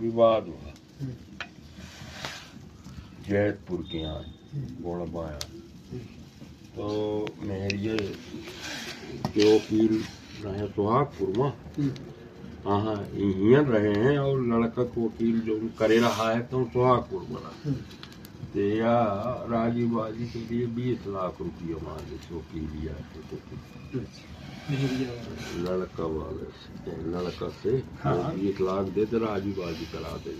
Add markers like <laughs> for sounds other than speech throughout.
विवाद हुआ जैतपुर के यहाँ गोड़बाया तो मेहरिए के वकील रहे सुहागपुर में हाँ यहाँ रहे हैं और लड़का को वकील जो करे रहा है तो सुहागपुर बना तो या राज़ी बाजी के लिए बीस लाख रुपये मांगे तो वकील तो। लड़का वाले से लड़का से हाँ। बीस लाख दे दे राज़ी बाजी करा दे।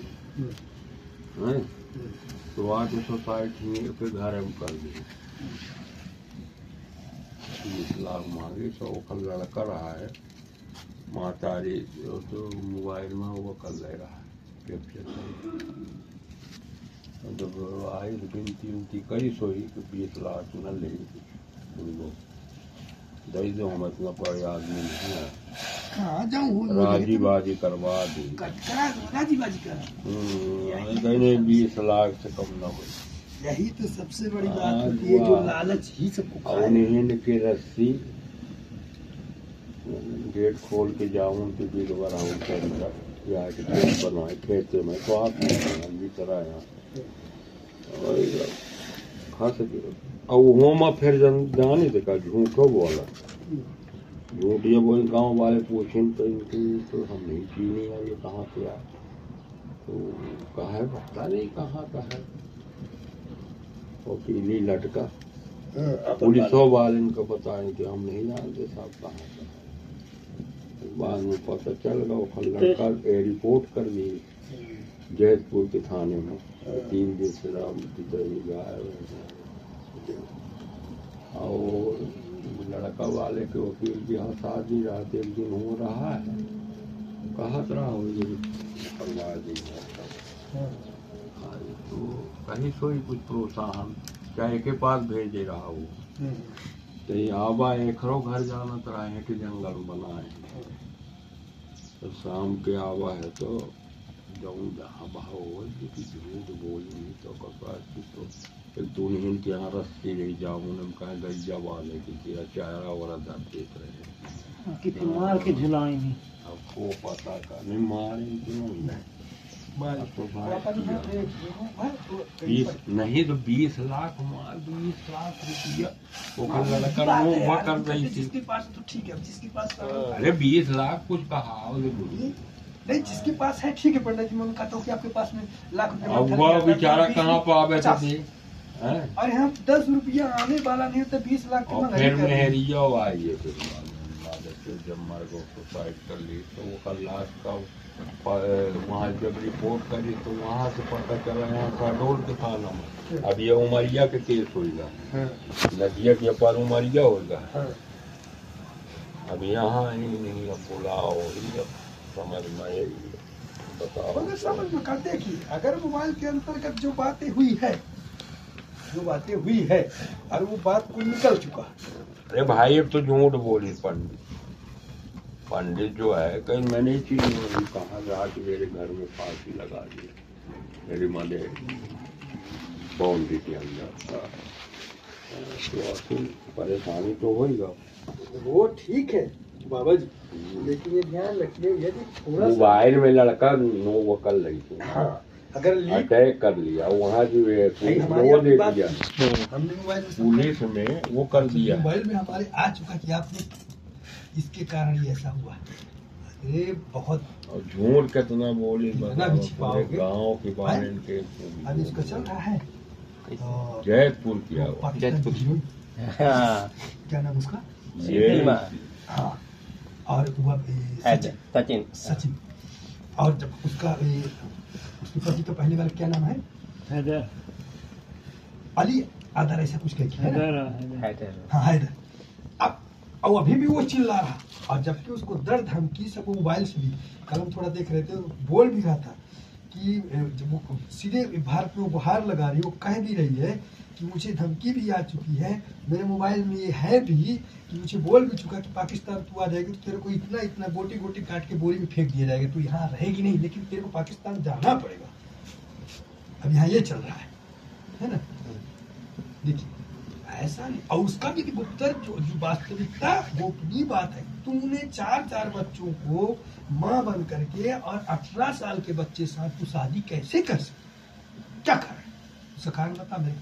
हैं? तो आज सोसाइटी में फिर घर हम कर दिए बीस लाख मांगे तो वो लड़का रहा है। मातारी जो तो मोबाइल में वो कर ले रहा है कैप्चर जब आई तो गिनती उनती कई सोई तो बीस लाख न ले उनको दई दो हम इतना बड़े आदमी नहीं है। कहाँ जाऊँ राज़ी बाजी करवा दी। करा राज़ी बाजी करा। हम्म, कहने बीस लाख से कम ना हो। यही तो सबसे बड़ी हाँ, बात होती है जो लालच ही सबको खाए। नींद की रस्सी गेट खोल के जाऊँ उनके बिल बनाऊँ के अंदर या के गेट बनवाए खेते में तो आप भी तरह यहाँ खस गए और वो में फिर जन जाने देखा झूठो बोला झूठ ये वो गाँव वाले पूछें तो इनकी तो हम नहीं चीनी है ये कहाँ से आए? तो कहा है? पता नहीं कहाँ का है। वो पीली लटका। पुलिसों वाले इनको बताएँ कि हम नहीं जानते साहब कहाँ का है बाद में पता चल गया वो लड़का रिपोर्ट कर दी जैतपुर के थाने में। तीन दिन से राम की तरह गाय और लड़का वाले के वकील के यहाँ शादी रात एक दिन हो रहा है। कहा रहा हो ये? परिवार जी तो कहीं सोई कुछ प्रोत्साहन चाहे के पास भेज दे रहा। हो तो ये आबा एकरो घर जाना तरह है कि जंगल बनाए। तो शाम के आवा है तो जाऊँ जहाँ बहा हो कि झूठ बोली तो कपास की तो एक दुनियन के यहाँ रस्सी रही जाऊँ उन्हें कहा गैया वाले की तेरा चारा वाला दर देख रहे हैं। कितने मार के झुलाएँगे अब को पता का नहीं मारे नहीं? तो बीस नहीं तो बीस लाख मार बीस लाख रुपया। वो कल कर रही थी जिसके पास तो ठीक है जिसके पास अरे बीस लाख कुछ कहा नहीं जिसके पास है ठीक है पंडित जी मैं कहता हूँ कि आपके पास में लाख रुपया अब वह बेचारा कहाँ पावे हैं? अरे हम दस रुपया आने वाला नहीं होता बीस लाख की और फिर मेहरिया फिर जब मर गो सुसाइड कर ली तो वो कल लाश का वहाँ जब रिपोर्ट करी तो वहाँ से पता चला यहाँ शहडोल के थाना में अब ये उमरिया के केस होगा हाँ, नदिया के पर उमरिया होगा हाँ। अब यहाँ ही नहीं अब बुलाओ ही अब समझ में बताओ। समझ में कर देखिए अगर मोबाइल के अंतर्गत जो बातें हुई है जो बातें हुई है और वो बात को निकल चुका। अरे भाई अब तो झूठ बोली पंडित। पंडित जो है कहीं मैंने चीज़ नहीं कहा रात मेरे घर में फांसी लगा दी। मेरी मदे बाउंड्री के अंदर हाँ। तो परेशानी तो होगा वो ठीक है बाबा जी लेकिन ये ध्यान रखिए यदि थोड़ा मोबाइल में लड़का नो वो कर रही थी। हाँ। अगर अटैक कर लिया वहाँ जो है पुलिस हमारी ने वो दे दिया। में पुलिस में वो कर दिया। मोबाइल में हमारे आ चुका कि आपने इसके कारण ही ऐसा हुआ। अरे बहुत झूठ कितना बोली गाँव के बारे? के अब इसका चल रहा है। तो जैतपुर किया हुआ। जैतपुर। हाँ। क्या नाम उसका? हाँ। और हुआ सचिन। सचिन। सचिन। और जब उसका ए, उसके पति का पहले वाला क्या नाम है? हैदर। अली आदर ऐसा कुछ कह के है ना? हैदर हाँ हैदर। अब और अभी भी वो चिल्ला रहा। और जबकि उसको दर्द धमकी सब मोबाइल से भी। कल हम थोड़ा देख रहे थे बोल भी रहा था कि जब वो सीधे भारत में वो गुहार लगा रही है वो कह भी रही है कि मुझे धमकी भी आ चुकी है मेरे मोबाइल में ये है भी मुझे बोल भी चुका कि पाकिस्तान तू आ जाएगी तो तेरे को इतना इतना गोटी गोटी काट के बोरी में फेंक दिया जाएगा। तू यहाँ रहेगी नहीं लेकिन तेरे को पाकिस्तान जाना पड़ेगा। अब यहाँ ये चल रहा है है ना? देखिए ऐसा नहीं। और उसका भी गुप्तर जो, वास्तविकता गोपनीय बात है। तूने चार चार बच्चों को माँ बन करके और अठारह साल के बच्चे साथ तू शादी कैसे कर सकती क्या कारण? उसका कारण बता मेरे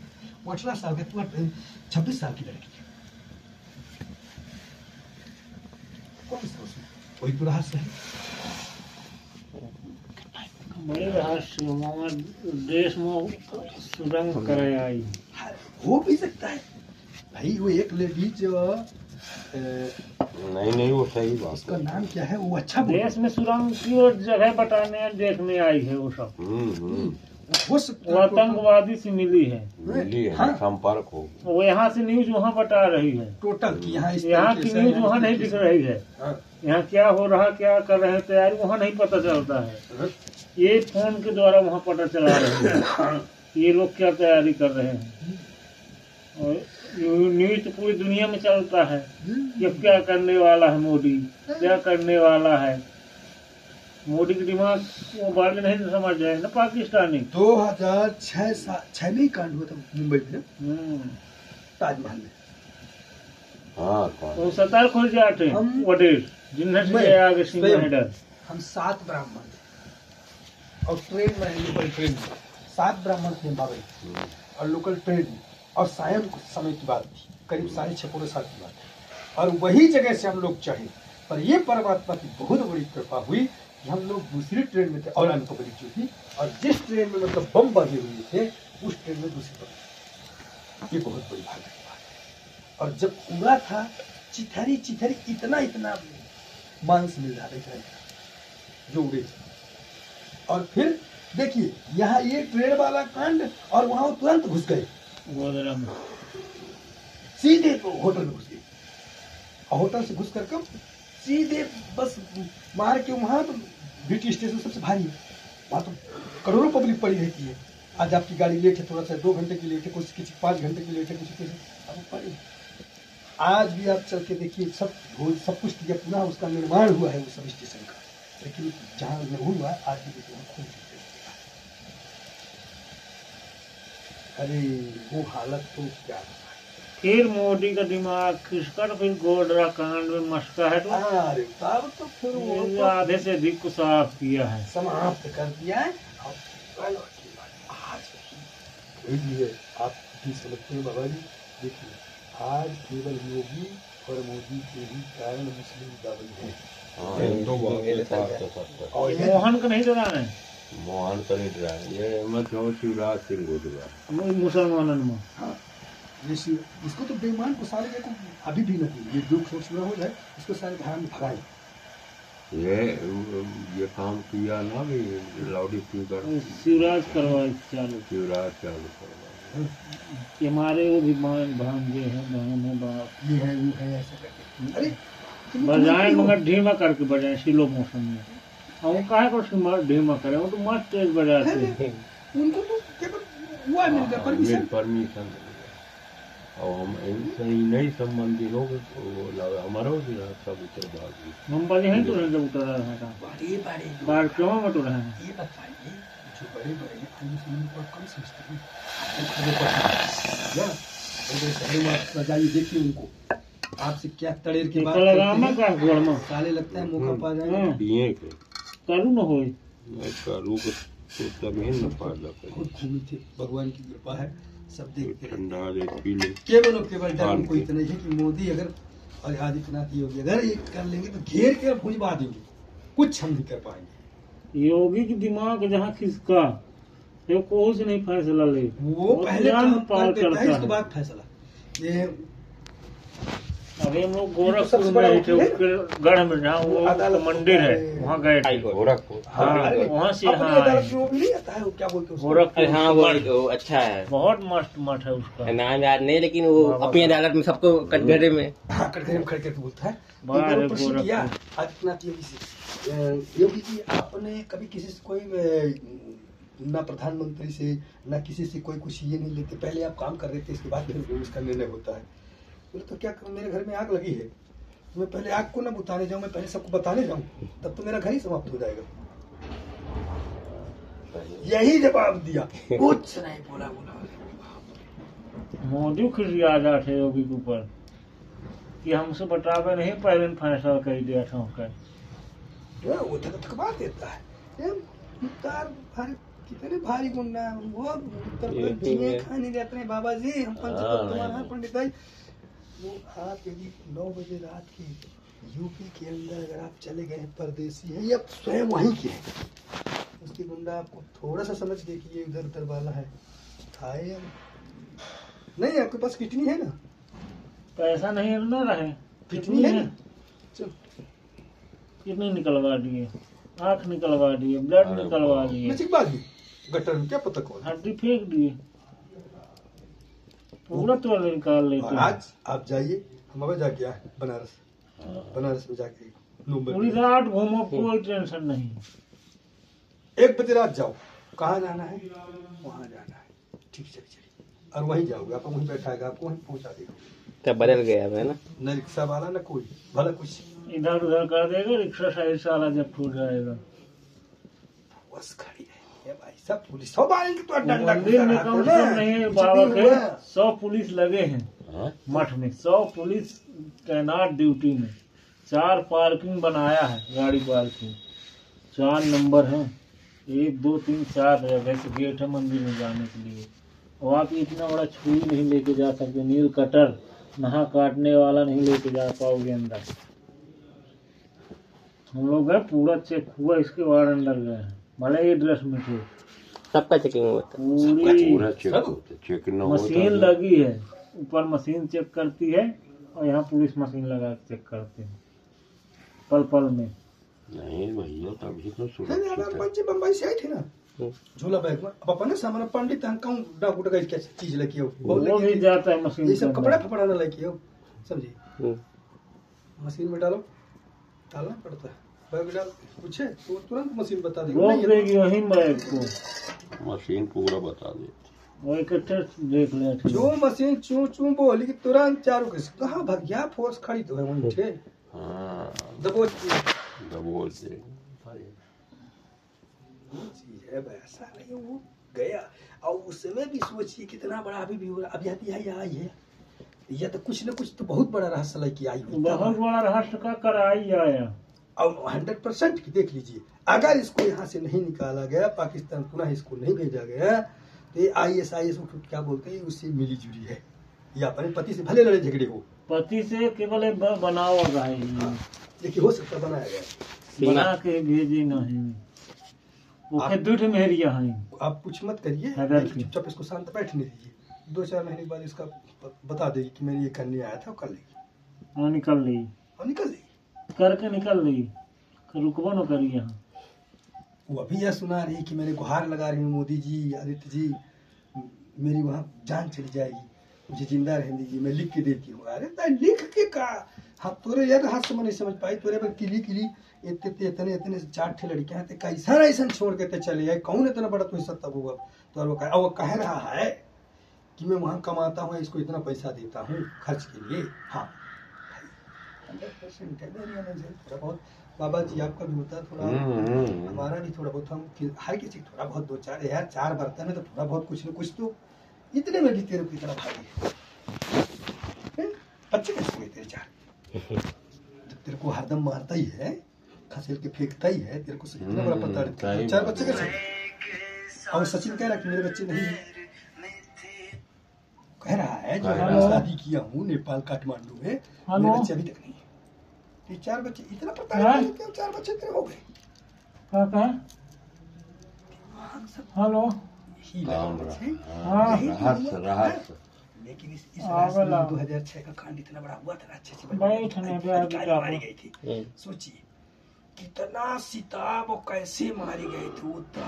को। अठारह साल का तू छब्बीस साल की लड़की है कौन सा उसमें कोई तो रहस्य है? रहस्य देश में सुरंग करे आई। हाँ, हो भी सकता है। भाई वो एक लेडीज़ नहीं नहीं वो सही बात। उसका नाम क्या है? वो अच्छा देश में सुरंग की और जगह बताने देखने आई है वो सब। हम्म हम्म। हो सकता आतंकवादी से मिली है। मिली है हाँ। संपर्क हो वो यहाँ से न्यूज़ वहाँ बता रही है। टोटल की यहाँ यहाँ की न्यूज़ वहाँ नहीं दिख रही है। हाँ, यहाँ क्या हो रहा क्या कर रहे हैं तैयारी वहाँ नहीं पता चलता है। ये फ़ोन के द्वारा वहाँ पता चला रहे हैं। ये लोग क्या तैयारी कर रहे हैं। और न्यूज़ तो पूरी दुनिया में चलता है कि अब क्या करने वाला है मोदी क्या करने वाला है। मोदी के दिमाग वो बात नहीं समझ रहे ना पाकिस्तानी। दो हज़ार छह छह में कांड हुआ था मुंबई में हम्म। ताजमहल में। हाँ सतार खुल जाते हैं हम- वो देश जिन्हें से आगे सीमा स्वयं। हैडर हम सात ब्राह्मण थे और ट्रेन में लोकल ट्रेन में सात ब्राह्मण थे बाबा। और लोकल ट्रेन में और सायं समय की बात थी। करीब साढ़े छः पौने सात की बात है और वही जगह से हम लोग चढ़े पर ये परमात्मा की बहुत बड़ी कृपा हुई कि हम लोग दूसरी ट्रेन में थे और अनपकड़ी जो थी और जिस ट्रेन में मतलब बम बजे हुए थे उस ट्रेन में दूसरी पकड़ी ये बहुत बड़ी बात है। और जब उड़ा था चिथरी चिथरी इतना इतना मांस मिल रहा था जो उड़े थे। और फिर देखिए यहाँ ये ट्रेन वाला कांड और वहाँ वो तुरंत घुस गए। सीधे तो होटल में घुस गए। और होटल से घुस कर कब? सीधे बस मार के वहाँ तो ब्रिटिश स्टेशन सबसे भारी है। वहाँ तो करोड़ों पब्लिक पड़ी रहती है। आज आपकी गाड़ी लेट है थोड़ा सा दो घंटे की लेट है कुछ किसी पाँच घंटे की लेट है कुछ किसी अब पड़ी। आज भी आप चल के देखिए सब हो सब कुछ किया पुनः उसका निर्माण हुआ है वो सब स्टेशन का। लेकिन जहाँ नहीं हुआ आज भी देखिए वहाँ अरे वो हालत तो क्या फिर मोदी का दिमाग खिसकर फिर गोदरा कांड में मस्का है तो? अरे तब तो फिर वो तो आधे से अधिक को साफ़ किया है। समाप्त कर दिया है। आज है आप भी समझते हैं बाबा जी। देखिए। आज केवल योगी और मोदी के ही कारण मुस्लिम दबल है। हाँ तो तो है। और मोहन को नहीं डरा है मोहन तो नहीं रहा। है ये मैं जो शिवराज सिंह गुजरा मुसलमानों में। हाँ, ये इसको तो बेईमान को सारे को अभी भी नहीं। ये दुख सोच में हो जाए इसको सारे ध्यान में भगाए। ये ये काम किया ना भी लाउड स्पीकर शिवराज करवाए चालू। शिवराज चालू करवा कि हमारे वो भी भांजे हैं बहन है बाप ये है वो है ऐसा करके। अरे बजाएँ मगर धीमा करके बजाएँ स्लो मोशन में। और वो काहे को सिम- धीमा करे? वो तो मस्त तेज बजाते हैं। उनको तो केवल हुआ मिल गया परमिशन। परमिशन और हम इनसे ही नहीं संबंधी लोग तो हमारा भी रहा सब उत्तर भागी हम बजे हैं तो नहीं जब उतर रहा था। बड़े बड़े लोग कार्यक्रमों में तो रहे हैं? ये बताइए जो बड़े बड़े हैं अन्य समूह को कम समझते हैं हैं। या, सजाइए देखिए उनको आपसे क्या तड़ेर के हैं का साले लगता है मौका पा जाएगा। के करू न होई मैं करूँ को तो तभी न फ़ायदा करे खुद घूमी थे भगवान की कृपा है सब देखते ठंडा दे पी ले केवल और केवल डर उनको इतना ही है कि मोदी अगर और आदित्यनाथ योगी अगर ये कर लेंगे तो घेर के भुजवा देंगे कुछ हम नहीं कर पाएँगे। योगी की दिमाग जहाँ खिसका तो कोई से नहीं फैसला ले। वो पहले काम पार कर देता है करता इसके बाद फैसला। ये अभी हम लोग तो गोरखपुर में थे उसके गढ़ में जहाँ वो मंदिर है। वहाँ गए। थे गोरखपुर। हाँ वहाँ से है वो क्या बोलते हैं उसको? गोरखपुर हाँ वो अच्छा है। बहुत मस्त मठ है उसका। नाम याद नहीं लेकिन वो हाँ, अपनी अदालत में सबको कटघरे में। हाँ, कटघरे में खड़े बोलता है। प्रश्न किया योगी जी आपने कभी किसी से कोई ना प्रधानमंत्री से ना किसी से कोई कुछ ये नहीं लेते पहले आप काम कर रहे थे इसके बाद फिर उसका निर्णय होता है। बोले तो क्या करूँ मेरे घर में आग लगी है? तो मैं पहले आग को ना बुताने जाऊँ मैं पहले सबको बताने जाऊँ तब तो मेरा घर ही समाप्त हो जाएगा। यही जवाब दिया। <laughs> कुछ नहीं बोला बोला। मोदी खिसिया जाते योगी के ऊपर। कि हमसे बटावे नहीं पहले फैसला कर दिया था उनका। है वो थक थकवा देता है। मुख्तार भारी कितने भारी गुंडा है। वो उत्तर प्रदेश खाने जाते हैं बाबा जी हम हाँ, पंच नहीं। पंडित भाई। वो आप यदि नौ बजे रात के यूपी के अंदर अगर आप चले गए हैं परदेसी हैं या स्वयं वहीं के हैं उसकी गुंडा आपको थोड़ा सा समझ गए कि ये इधर उधर वाला है। आए नहीं आपके पास कितनी है ना? पैसा नहीं न रहे। कितनी है कितनी निकलवा दिए? आँख निकलवा दिए ब्लड निकलवा दिए। गटर में क्या पता कौन? हड्डी फेंक दिए। पूरा तो निकाल लेते आज आप जाइए हम अबे जाके आए बनारस। बनारस में जाके पूरी रात घूमो कोई टेंशन नहीं। एक बजे रात जाओ। कहाँ जाना है? वहाँ जाना है। ठीक चलिए चलिए। और वहीं जाओगे आपको वहीं बैठाएगा आपको वहीं पहुँचा देगा। तब बदल गया है ना? न रिक्शा वाला न कोई भला कुछ। इधर उधर कर देगा रिक्शा साइड साला जब छूट जाएगा। बस खड़ी है ये भाई सब पुलिस सब आएँगे तो डंडा मंदिर में कम से कम नहीं है बाबा के सौ पुलिस लगे हैं हाँ? मठ में। सौ पुलिस तैनात ड्यूटी में। चार पार्किंग बनाया है गाड़ी पार्किंग चार नंबर है। एक दो तीन चार जगह से गेट है मंदिर में जाने के लिए। और आप इतना बड़ा छुरी नहीं लेके जा सकते नील कटर नहा काटने वाला नहीं लेके जा पाओगे अंदर। हम लोग गए पूरा चेक हुआ इसके बाद अंदर गए भले ये ड्रेस में थे सबका चेकिंग होता पूरी पूरा चेक होता चेक न होता मशीन तो- लगी है। ऊपर मशीन चेक करती है और यहाँ पुलिस मशीन लगा के चेक करते हैं। पल पल में। नहीं भैया तभी तो सुरक्षित है। बम्बई से आए थे ना। झूला बैग में। अब अपने सामान पंडित हम कहूँ डाकू डका क्या चीज़ लेके आओ? वो भी जाता है मशीन ये सब अंदर। कपड़ा फपड़ाना लेके आओ समझिए हम्म। मशीन में डालो डालना पड़ता है। बैग डाल पूछे तो तुरंत मशीन बता देगी। ये देगी वही बैग को। मशीन पूरा बता देती। वो इकट्ठे देख ले जो मशीन चू चू बोली कि तुरंत चारों के कहाँ भाग? गया फोर्स खड़ी तो है वहीं थे हाँ। दबोच के। दबोल दे। वो चीज़ है वैसा वो गया। और उसमें भी सोचिए कितना बड़ा अभी भी हो रहा अभी अभी आई आई है। या तो कुछ न कुछ तो बहुत बड़ा रहस्य लेके आई हुई बहुत बड़ा रहस्य का कराई आया और हंड्रेड परसेंट की देख लीजिए अगर इसको यहाँ से नहीं निकाला गया पाकिस्तान पुनः इसको नहीं भेजा गया तो ये आई एस आई एस क्या बोलते हैं उससे मिली जुली है। या अपने पति से भले लड़े झगड़े हो। पति से केवल एक ब- बनावा रहा है लेकिन हो सकता बनाया गया। बना के भेजी नहीं। आप- है। कुछ मत करिए। चुपचाप इसको शांत बैठने दीजिए। दो चार महीने बाद इसका बता देगी कि मेरे ये करने आया था कर लेगी हाँ निकल ली। और निकल लेगी करके निकल ली। रुकबो न करी यहाँ। वो अभी यह सुना रही कि मैंने गुहार लगा रही हूँ मोदी जी आदित्य जी। मेरी वहाँ जान चली जाएगी। मुझे ज़िंदा रहने दीजिए मैं लिख के देती हूँ। अरे लिख के का हाँ तोरे यार हाथ से मैं नहीं समझ पाई। तोरे पर किली किली इतने इतने इतने चार ठे लड़कियाँ हैं ते कैसा ऐसा छोड़ के चले जाए कौन इतना बड़ा सब तब हुआ तो वो कह, वो कह रहा है कि मैं वहाँ कमाता हूँ इसको इतना पैसा देता हूँ खर्च के लिए। हाँ। है बहुत। बाबा जी आपका भी होता है थोड़ा हम्म। हमारा भी थोड़ा बहुत हम हर किसी थोड़ा बहुत दो चार यार चार बर्तन है तो थोड़ा बहुत कुछ न कुछ तो। इतने में भी तेरे को इतना भारी? बच्चे कैसे हुए तेरे चार? <laughs> जब तेरे को हरदम मारता ही है खसेल के फेंकता ही है तेरे को से कितना बड़ा पता हम्म, है। चार बच्चे है। कैसे और सचिन कह रहा कि मेरे बच्चे नहीं कह रहा है जो मैं शादी किया हूँ नेपाल काठमांडू में मेरे बच्चे अभी तक नहीं। है ये चार बच्चे इतना पता हाँ? है? कि चार बच्चे तेरे हो गए। क्या कहा? हेलो? ही है। हाँ। लेकिन इस इस हाँ, बोला। में 2006 का कांड इतना बड़ा हुआ था अच्छे से गई थी। सोचिए। कितना सीता वो कैसे मारी गई थी वो तो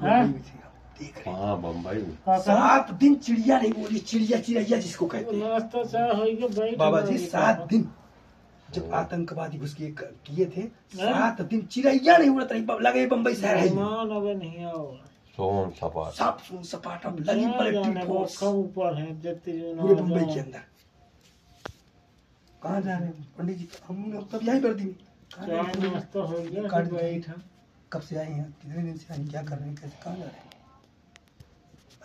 हाँ? बम्बई में। थे देख रहे हाँ बम्बई में सात दिन चिड़िया नहीं बोली चिड़िया चिड़ैया जिसको कहते हैं। नाश्ता चाय हो बाबा जी सात दिन जब आतंकवादी घुस के किए थे सात दिन चिड़ैया नहीं उड़त रही लगे बम्बई शहर है। ही। मेहमान अब नहीं सोन सपाट। साफ़ सुन सपाट अब लगी पलटी फोर्स। ऊपर है? जते जो पूरे मुंबई के अंदर। कहाँ जा रहे हैं? पंडित जी हम लोग तब यहीं वर्दी में कब से आए हैं? कितने दिन से आए क्या कर रहे हैं? कैसे कहाँ जा रहे हैं?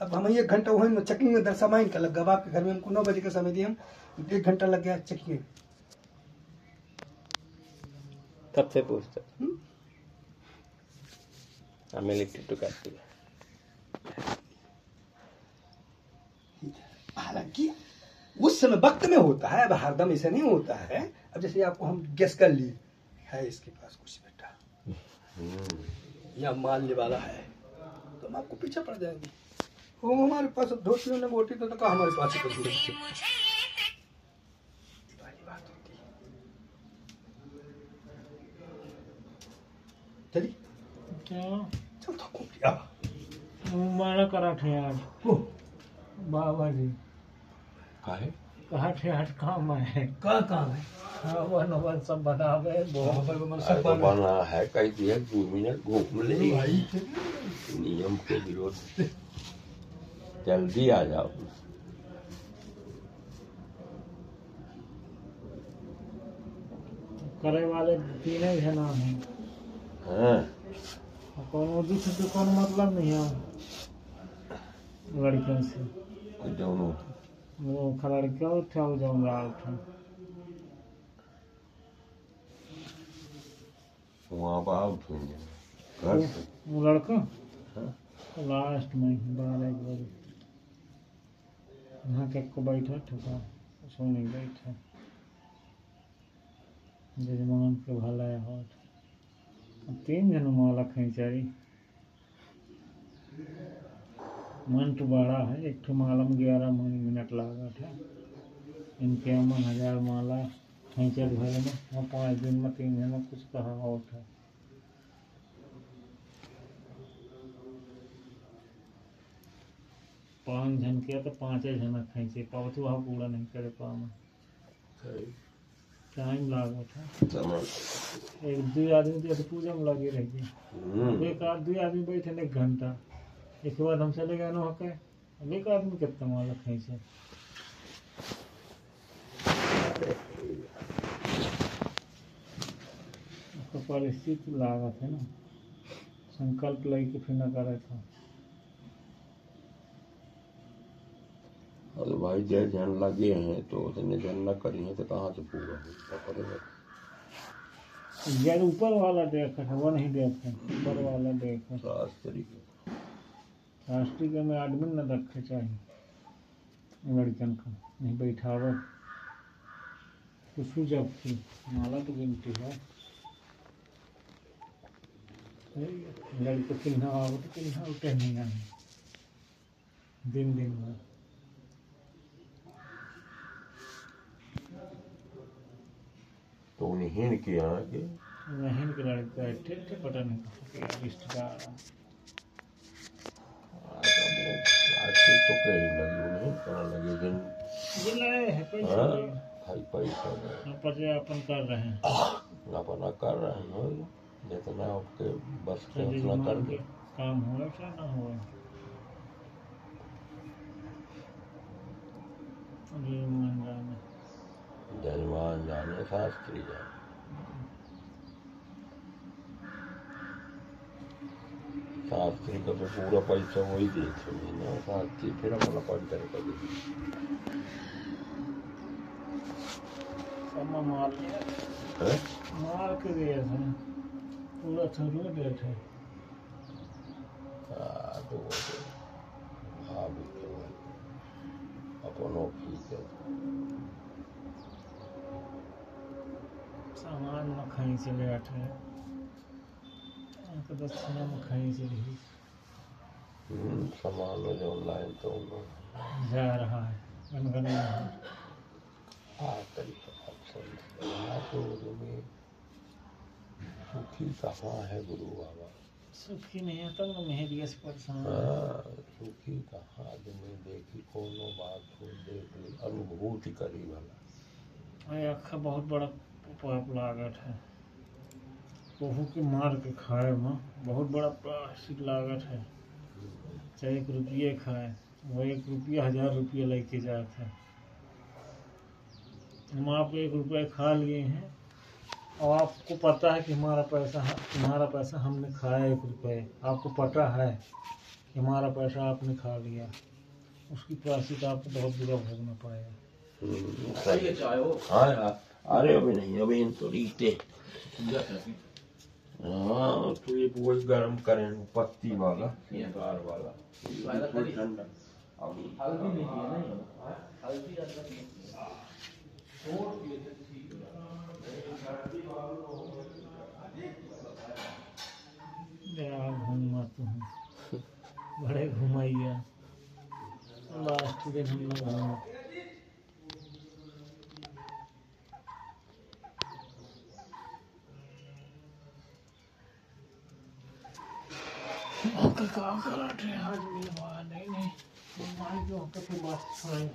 अब हम एक घंटा वहीं चेकिंग में दर सामान का लग। गया आपके घर में हमको नौ बजे का समय दिए हम एक घंटा लग गया चेकिंग में। तब से पूछते हम्म? हमें लिट्टी टू काटती है। हालाँकि उस समय वक्त में होता है अब हरदम ऐसा नहीं होता है। अब जैसे आपको हम गेस कर लिए। है इसके पास कुछ बेटा। हम्म। या मालने वाला है। तो हम आपको पीछे पड़ जाएँगे। वो हमारे पास अब धोती ने बोटी तो, तो कहा हमारे पास ही कर दूँगे ये वाली बात होती है। चल तो घूम लिया। माना करा थे आज बाबा जी। काहे थे आज काम है। कहाँ काम है? हवन वन सब बनावे तो बना। है कह दिया दो मिनट घूम ले। भाई। नियम के विरोध जल्दी आ जाओ। करे वाले तीन जना है हाँ। कोनो दुख के कोनो मतलब नहीं है। लड़कियों से। दोनों। उठा वो जाऊँगा वहाँ पर आउट हो जाए घर से वो लड़का हाँ। लास्ट में बारह एक बजे यहाँ के को बैठा ठुका सोने बैठा जजमान के भला होत अब तीन जन माला खींचाई मन तो बड़ा है एक ठो माला में ग्यारह मिनट लागत है। इक्यावन हज़ार माला खींचत भले में और पाँच दिन में तीन जन कुछ कहा होत है। पाँच जन के तो पाँचे जन खींचे। पावत वहाँ पूरा नहीं करे सही। टाइम लागत है। एक दो आदमी तो पूजा में लगे रह गए हम्म। एक आध दो आदमी बैठे एक घंटा। एक बाद हम चले गए ना के अब एक आदमी कितना माला खींचे उसका परिस्थिति लागत है ना। संकल्प लेके फिर न करे था। अरे भाई जय जन लगे हैं तो उतने जन न करी हैं तो कहाँ से पूरा हो पकड़ेगा यार ऊपर वाला देख है वो नहीं देख। है ऊपर वाला देख। है शास्त्री। राष्ट्रीय में आदमी न रखे चाहिए लड़कन का। नहीं बैठावे कुछ जब थी माला तो गिनती है। लड़के किन्ना आओ तो किन्ना उठे नहीं आए। दिन दिन में। तो उन्हें हीन किया कि नहीं के लड़के बैठे थे पता नहीं। के रिश्तेदार तो लगे दिन जिलाए है पैसा हाँ लिए। भाई पैसा दे हम पर्यापन कर रहे हैं अपना कर रहे हैं जितना आपके बस के उतना कर दे काम हुआ क्या ना हुआ जजमान जाने शास्त्री जाने शास्त्री का तो पूरा पैसा वही देते हैं ना शास्त्री फिर अपना पंचर कर सब मार के गए थे पूरा थरू थे हाँ, तो वो तो भाभी के वो अपनों सामान में से ले थे उनको दक्षिणा में कहीं से रही हम्म, सामान में जो लाइन तो जा रहा है। गनगन हाँ तो में सुखी कहाँ है गुरु बाबा? सुखी नहीं है तब ना मेहरिया से परेशान हाँ, सुखी कहाँ आदमी देखी कोनो बात हो देख ली अनुभूति करी भला। अखा बहुत बड़ा पाप लागत है। कोहू के मार के खाए में। बहुत बड़ा प्लास्टिक लागत है। चाहे एक रुपये खाए वो एक रुपया हज़ार रुपये लेके जाते हैं। हम आप एक रुपये खा लिए हैं। और आपको पता है कि हमारा पैसा तुम्हारा पैसा हमने खाया एक रुपये। आपको पता है कि हमारा पैसा आपने खा लिया। उसकी प्रायश्चित आपको बहुत बुरा भोगना पड़ेगा सही हाँ अरे अभी नहीं अभी इन तो रीते। हाँ तो ये वही गर्म करें पत्ती वाला। दार वाला। थोड़ी ठंडा। अब जरा घूमा तुम बड़े घुमाइया। लास्ट दिन हम लोग घूमा अंकल का अंकल आ रहे आज मेरे वहाँ नहीं नहीं माई जो अंकल की बात सुनाई